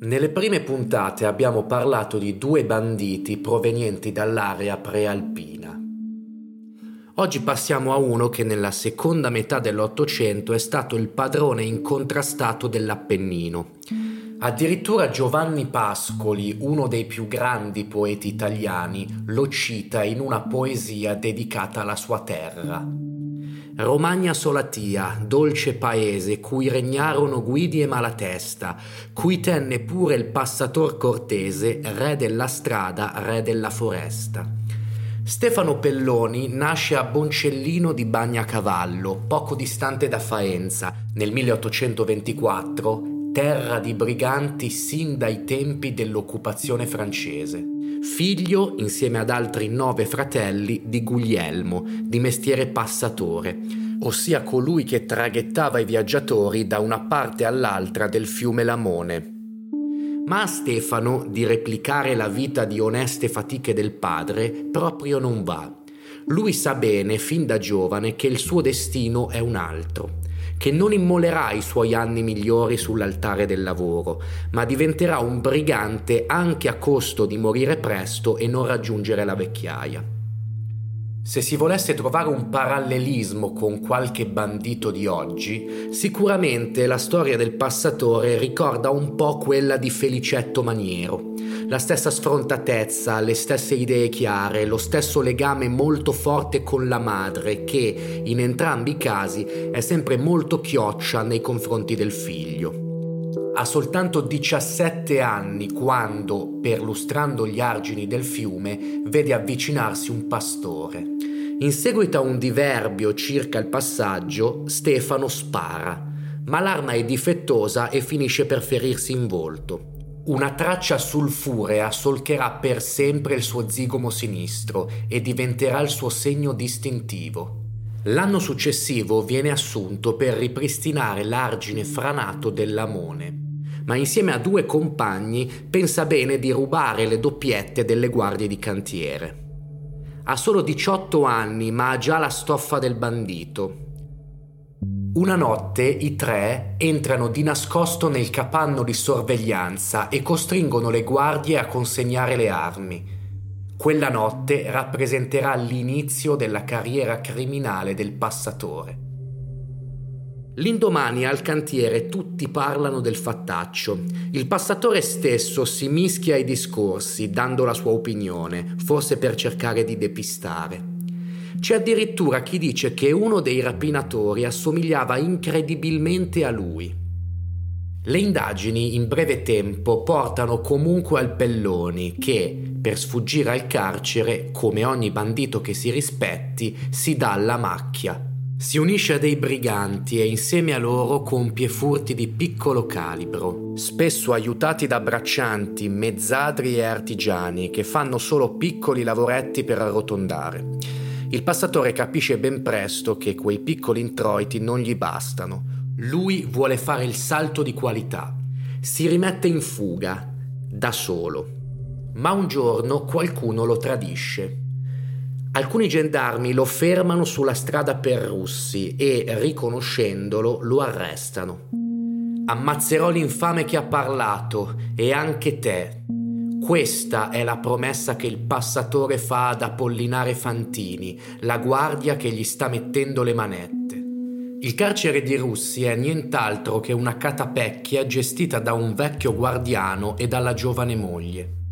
Nelle prime puntate abbiamo parlato di due banditi provenienti dall'area prealpina. Oggi passiamo a uno che nella seconda metà dell'Ottocento è stato il padrone incontrastato dell'Appennino. Addirittura Giovanni Pascoli, uno dei più grandi poeti italiani, lo cita in una poesia dedicata alla sua terra. Romagna solatia, dolce paese, cui regnarono Guidi e Malatesta, cui tenne pure il passator cortese, re della strada, re della foresta. Stefano Pelloni nasce a Boncellino di Bagnacavallo, poco distante da Faenza, nel 1824, terra di briganti sin dai tempi dell'occupazione francese figlio, insieme ad altri nove fratelli, di Guglielmo, di mestiere passatore, ossia colui che traghettava i viaggiatori da una parte all'altra del fiume Lamone. Ma a Stefano di replicare la vita di oneste fatiche del padre proprio non va. Lui sa bene, fin da giovane, che il suo destino è un altro che non immolerà i suoi anni migliori sull'altare del lavoro, ma diventerà un brigante anche a costo di morire presto e non raggiungere la vecchiaia. Se si volesse trovare un parallelismo con qualche bandito di oggi, sicuramente la storia del passatore ricorda un po' quella di Felicetto Maniero. La stessa sfrontatezza, le stesse idee chiare, lo stesso legame molto forte con la madre che, in entrambi i casi, è sempre molto chioccia nei confronti del figlio ha soltanto 17 anni quando, perlustrando gli argini del fiume, vede avvicinarsi un pastore. In seguito a un diverbio circa il passaggio, Stefano spara, ma l'arma è difettosa e finisce per ferirsi in volto. Una traccia sulfurea solcherà per sempre il suo zigomo sinistro e diventerà il suo segno distintivo. L'anno successivo viene assunto per ripristinare l'argine franato dell'Amone ma insieme a due compagni pensa bene di rubare le doppiette delle guardie di cantiere. Ha solo 18 anni, ma ha già la stoffa del bandito. Una notte i tre entrano di nascosto nel capanno di sorveglianza e costringono le guardie a consegnare le armi. Quella notte rappresenterà l'inizio della carriera criminale del passatore. L'indomani al cantiere tutti parlano del fattaccio. Il passatore stesso si mischia ai discorsi, dando la sua opinione, forse per cercare di depistare. C'è addirittura chi dice che uno dei rapinatori assomigliava incredibilmente a lui. Le indagini in breve tempo portano comunque al Pelloni che, per sfuggire al carcere, come ogni bandito che si rispetti, si dà alla macchia si unisce a dei briganti e insieme a loro compie furti di piccolo calibro, spesso aiutati da braccianti, mezzadri e artigiani che fanno solo piccoli lavoretti per arrotondare. Il passatore capisce ben presto che quei piccoli introiti non gli bastano. Lui vuole fare il salto di qualità. Si rimette in fuga, da solo. Ma un giorno qualcuno lo tradisce Alcuni gendarmi lo fermano sulla strada per Russi e, riconoscendolo, lo arrestano. Ammazzerò l'infame che ha parlato e anche te. Questa è la promessa che il passatore fa ad Apollinare Fantini, la guardia che gli sta mettendo le manette. Il carcere di Russi è nient'altro che una catapecchia gestita da un vecchio guardiano e dalla giovane moglie.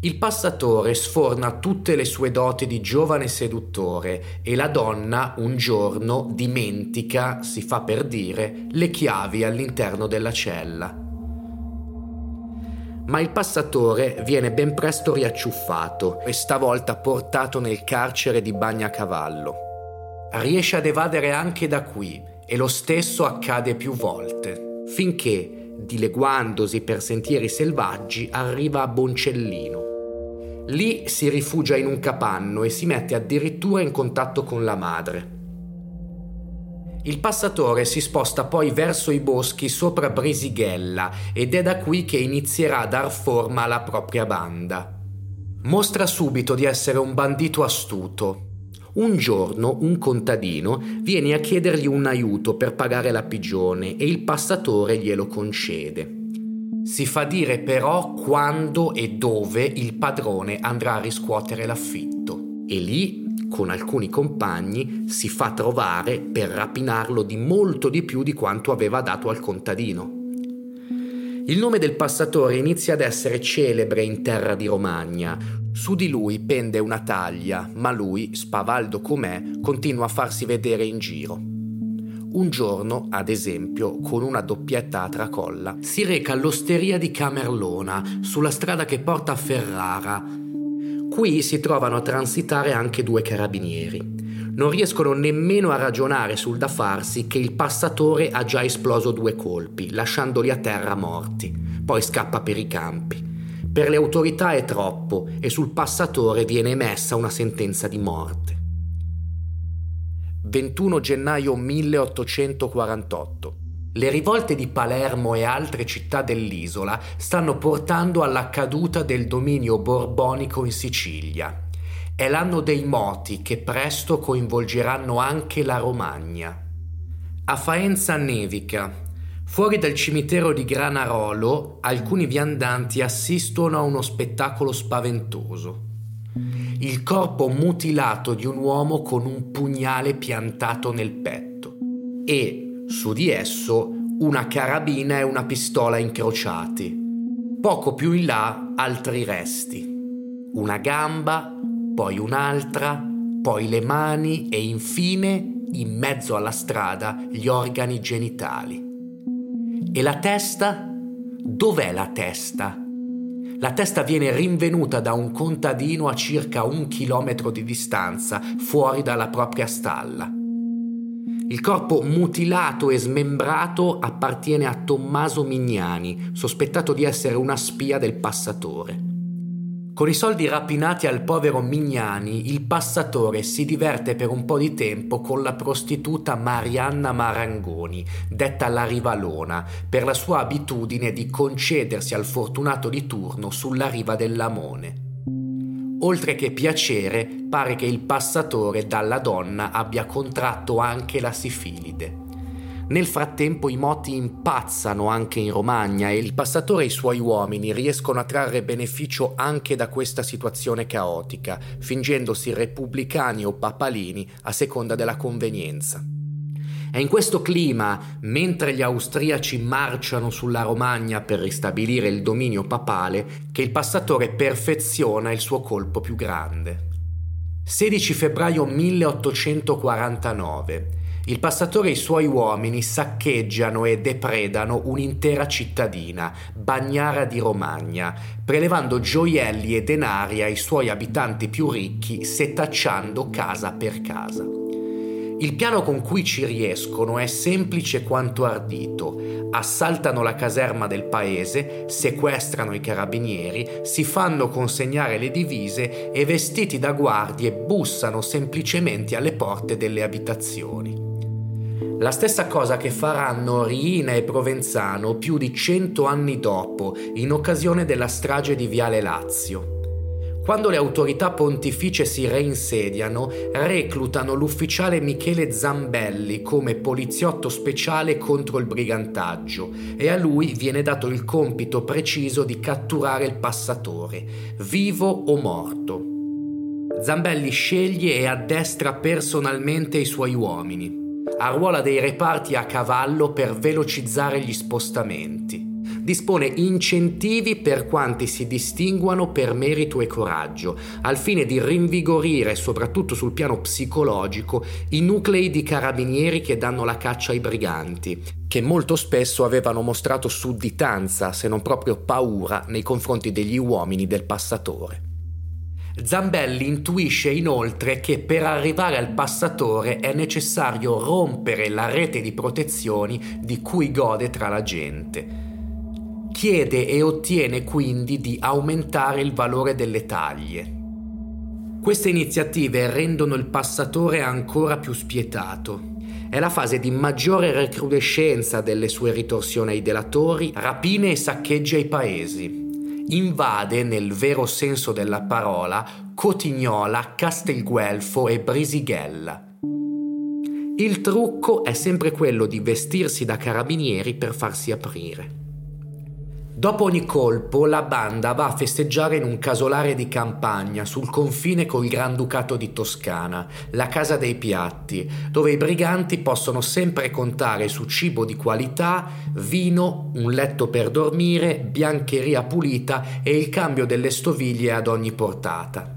Il passatore sforna tutte le sue doti di giovane seduttore e la donna un giorno dimentica, si fa per dire, le chiavi all'interno della cella. Ma il passatore viene ben presto riacciuffato e stavolta portato nel carcere di Bagnacavallo. Riesce ad evadere anche da qui e lo stesso accade più volte, finché, dileguandosi per sentieri selvaggi, arriva a Boncellino Lì si rifugia in un capanno e si mette addirittura in contatto con la madre. Il passatore si sposta poi verso i boschi sopra Brisighella ed è da qui che inizierà a dar forma alla propria banda. Mostra subito di essere un bandito astuto. Un giorno un contadino viene a chiedergli un aiuto per pagare la pigione e il passatore glielo concede. Si fa dire però quando e dove il padrone andrà a riscuotere l'affitto e lì, con alcuni compagni, si fa trovare per rapinarlo di molto di più di quanto aveva dato al contadino. Il nome del passatore inizia ad essere celebre in terra di Romagna. Su di lui pende una taglia, ma lui, spavaldo com'è, continua a farsi vedere in giro. Un giorno, ad esempio, con una doppietta a tracolla, si reca all'osteria di Camerlona, sulla strada che porta a Ferrara. Qui si trovano a transitare anche due carabinieri. Non riescono nemmeno a ragionare sul da farsi che il passatore ha già esploso due colpi, lasciandoli a terra morti. Poi scappa per i campi. Per le autorità è troppo e sul passatore viene emessa una sentenza di morte. 21 gennaio 1848. Le rivolte di Palermo e altre città dell'isola stanno portando alla caduta del dominio borbonico in Sicilia. È l'anno dei moti che presto coinvolgeranno anche la Romagna. A Faenza nevica. Fuori dal cimitero di Granarolo, alcuni viandanti assistono a uno spettacolo spaventoso il corpo mutilato di un uomo con un pugnale piantato nel petto e su di esso una carabina e una pistola incrociati. Poco più in là altri resti. Una gamba, poi un'altra, poi le mani e infine, in mezzo alla strada, gli organi genitali. E la testa? Dov'è la testa? La testa viene rinvenuta da un contadino a circa un chilometro di distanza, fuori dalla propria stalla. Il corpo mutilato e smembrato appartiene a Tommaso Mignani, sospettato di essere una spia del passatore. Con i soldi rapinati al povero Mignani, il passatore si diverte per un po' di tempo con la prostituta Marianna Marangoni, detta la Rivalona, per la sua abitudine di concedersi al fortunato di turno sulla riva dell'Amone. Oltre che piacere, pare che il passatore dalla donna abbia contratto anche la sifilide. Nel frattempo i moti impazzano anche in Romagna e il passatore e i suoi uomini riescono a trarre beneficio anche da questa situazione caotica, fingendosi repubblicani o papalini a seconda della convenienza. È in questo clima, mentre gli austriaci marciano sulla Romagna per ristabilire il dominio papale, che il passatore perfeziona il suo colpo più grande. 16 febbraio 1849 il passatore e i suoi uomini saccheggiano e depredano un'intera cittadina, Bagnara di Romagna, prelevando gioielli e denari ai suoi abitanti più ricchi, setacciando casa per casa. Il piano con cui ci riescono è semplice quanto ardito. Assaltano la caserma del paese, sequestrano i carabinieri, si fanno consegnare le divise e vestiti da guardie bussano semplicemente alle porte delle abitazioni. La stessa cosa che faranno Riina e Provenzano più di cento anni dopo, in occasione della strage di Viale Lazio. Quando le autorità pontificie si reinsediano, reclutano l'ufficiale Michele Zambelli come poliziotto speciale contro il brigantaggio e a lui viene dato il compito preciso di catturare il passatore, vivo o morto. Zambelli sceglie e addestra personalmente i suoi uomini arruola dei reparti a cavallo per velocizzare gli spostamenti. Dispone incentivi per quanti si distinguano per merito e coraggio, al fine di rinvigorire, soprattutto sul piano psicologico, i nuclei di carabinieri che danno la caccia ai briganti, che molto spesso avevano mostrato sudditanza, se non proprio paura, nei confronti degli uomini del passatore. Zambelli intuisce inoltre che per arrivare al passatore è necessario rompere la rete di protezioni di cui gode tra la gente. Chiede e ottiene quindi di aumentare il valore delle taglie. Queste iniziative rendono il passatore ancora più spietato. È la fase di maggiore recrudescenza delle sue ritorsioni ai delatori, rapine e saccheggi ai paesi invade nel vero senso della parola Cotignola, Castelguelfo e Brisighella. Il trucco è sempre quello di vestirsi da carabinieri per farsi aprire. Dopo ogni colpo la banda va a festeggiare in un casolare di campagna sul confine col Granducato di Toscana, la casa dei piatti, dove i briganti possono sempre contare su cibo di qualità, vino, un letto per dormire, biancheria pulita e il cambio delle stoviglie ad ogni portata.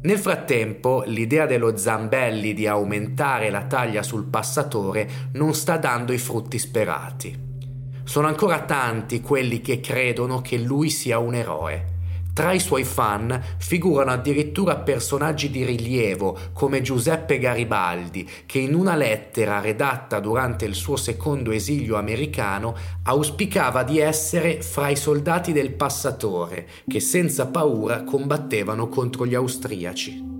Nel frattempo, l'idea dello Zambelli di aumentare la taglia sul passatore non sta dando i frutti sperati. Sono ancora tanti quelli che credono che lui sia un eroe. Tra i suoi fan figurano addirittura personaggi di rilievo come Giuseppe Garibaldi, che in una lettera redatta durante il suo secondo esilio americano auspicava di essere fra i soldati del passatore, che senza paura combattevano contro gli austriaci.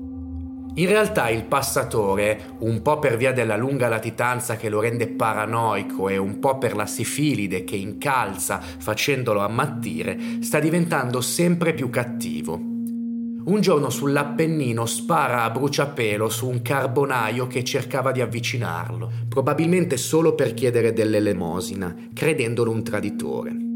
In realtà il passatore, un po' per via della lunga latitanza che lo rende paranoico e un po' per la sifilide che incalza facendolo ammattire, sta diventando sempre più cattivo. Un giorno sull'Appennino spara a bruciapelo su un carbonaio che cercava di avvicinarlo, probabilmente solo per chiedere dell'elemosina, credendolo un traditore.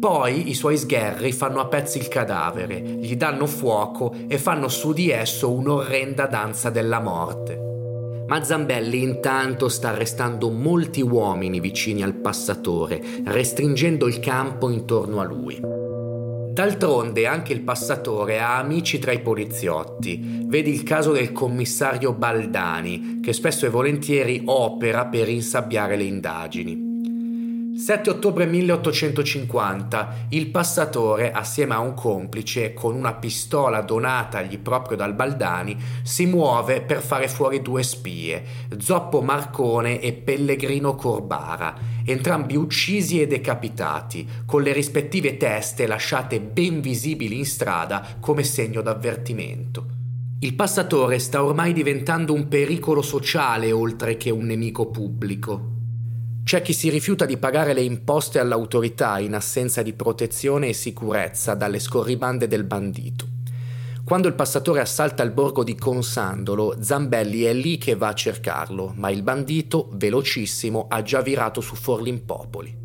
Poi i suoi sgherri fanno a pezzi il cadavere, gli danno fuoco e fanno su di esso un'orrenda danza della morte. Ma Zambelli intanto sta arrestando molti uomini vicini al passatore, restringendo il campo intorno a lui. D'altronde anche il passatore ha amici tra i poliziotti. Vedi il caso del commissario Baldani, che spesso e volentieri opera per insabbiare le indagini. 7 ottobre 1850 il passatore, assieme a un complice, con una pistola donatagli proprio dal Baldani, si muove per fare fuori due spie, Zoppo Marcone e Pellegrino Corbara, entrambi uccisi e decapitati, con le rispettive teste lasciate ben visibili in strada come segno d'avvertimento. Il passatore sta ormai diventando un pericolo sociale oltre che un nemico pubblico. C'è chi si rifiuta di pagare le imposte all'autorità in assenza di protezione e sicurezza dalle scorribande del bandito. Quando il passatore assalta il borgo di Consandolo, Zambelli è lì che va a cercarlo, ma il bandito, velocissimo, ha già virato su Forlimpopoli.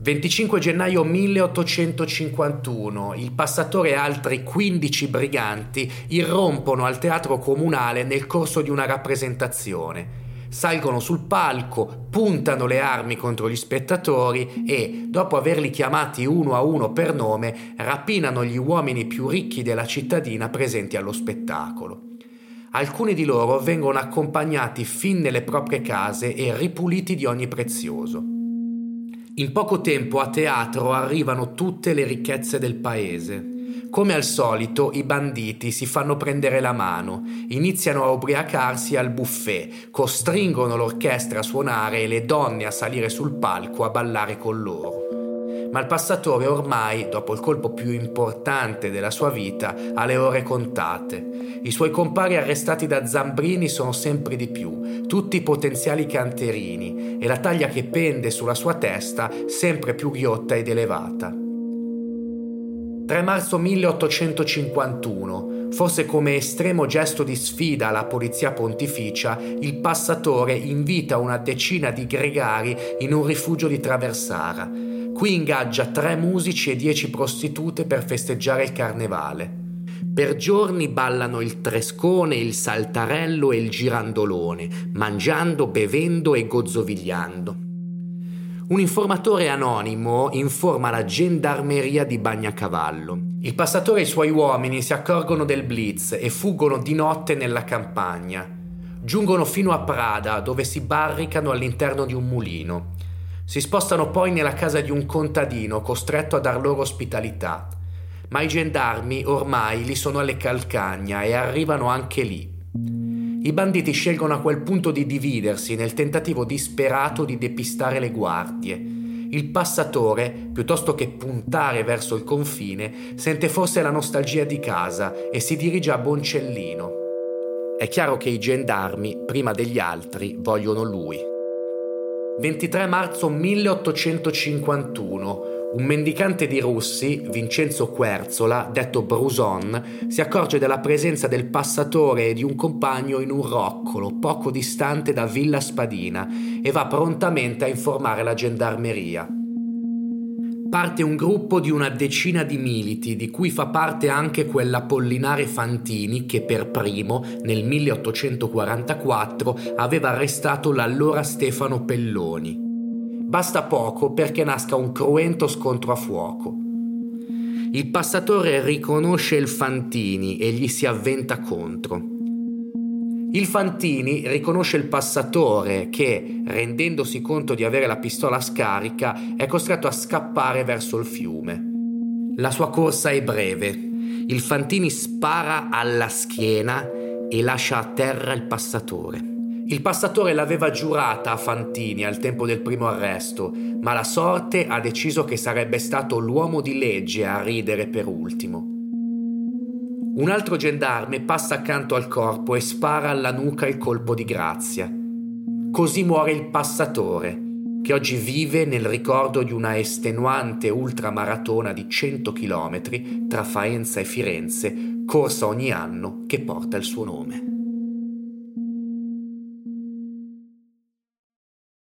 25 gennaio 1851 il passatore e altri 15 briganti irrompono al teatro comunale nel corso di una rappresentazione salgono sul palco, puntano le armi contro gli spettatori e, dopo averli chiamati uno a uno per nome, rapinano gli uomini più ricchi della cittadina presenti allo spettacolo. Alcuni di loro vengono accompagnati fin nelle proprie case e ripuliti di ogni prezioso. In poco tempo a teatro arrivano tutte le ricchezze del paese. Come al solito, i banditi si fanno prendere la mano, iniziano a ubriacarsi al buffet, costringono l'orchestra a suonare e le donne a salire sul palco a ballare con loro. Ma il passatore ormai, dopo il colpo più importante della sua vita, ha le ore contate. I suoi compari arrestati da Zambrini sono sempre di più, tutti potenziali canterini, e la taglia che pende sulla sua testa sempre più ghiotta ed elevata. 3 marzo 1851, forse come estremo gesto di sfida alla polizia pontificia, il passatore invita una decina di gregari in un rifugio di Traversara. Qui ingaggia tre musici e dieci prostitute per festeggiare il carnevale. Per giorni ballano il trescone, il saltarello e il girandolone, mangiando, bevendo e gozzovigliando. Un informatore anonimo informa la gendarmeria di Bagnacavallo. Il passatore e i suoi uomini si accorgono del blitz e fuggono di notte nella campagna. Giungono fino a Prada, dove si barricano all'interno di un mulino. Si spostano poi nella casa di un contadino costretto a dar loro ospitalità. Ma i gendarmi ormai li sono alle calcagna e arrivano anche lì. I banditi scelgono a quel punto di dividersi nel tentativo disperato di depistare le guardie. Il passatore, piuttosto che puntare verso il confine, sente forse la nostalgia di casa e si dirige a Boncellino. È chiaro che i gendarmi, prima degli altri, vogliono lui. 23 marzo 1851 un mendicante di Russi, Vincenzo Querzola, detto Bruson, si accorge della presenza del passatore e di un compagno in un roccolo poco distante da Villa Spadina e va prontamente a informare la gendarmeria. parte un gruppo di una decina di militi, di cui fa parte anche quell'Apollinare Fantini che per primo, nel 1844, aveva arrestato l'allora Stefano Pelloni. Basta poco perché nasca un cruento scontro a fuoco. Il passatore riconosce il Fantini e gli si avventa contro. Il Fantini riconosce il passatore che, rendendosi conto di avere la pistola scarica, è costretto a scappare verso il fiume. La sua corsa è breve. Il Fantini spara alla schiena e lascia a terra il passatore. Il passatore l'aveva giurata a Fantini al tempo del primo arresto, ma la sorte ha deciso che sarebbe stato l'uomo di legge a ridere per ultimo. Un altro gendarme passa accanto al corpo e spara alla nuca il colpo di grazia. Così muore il passatore, che oggi vive nel ricordo di una estenuante ultramaratona di 100 km tra Faenza e Firenze, corsa ogni anno che porta il suo nome.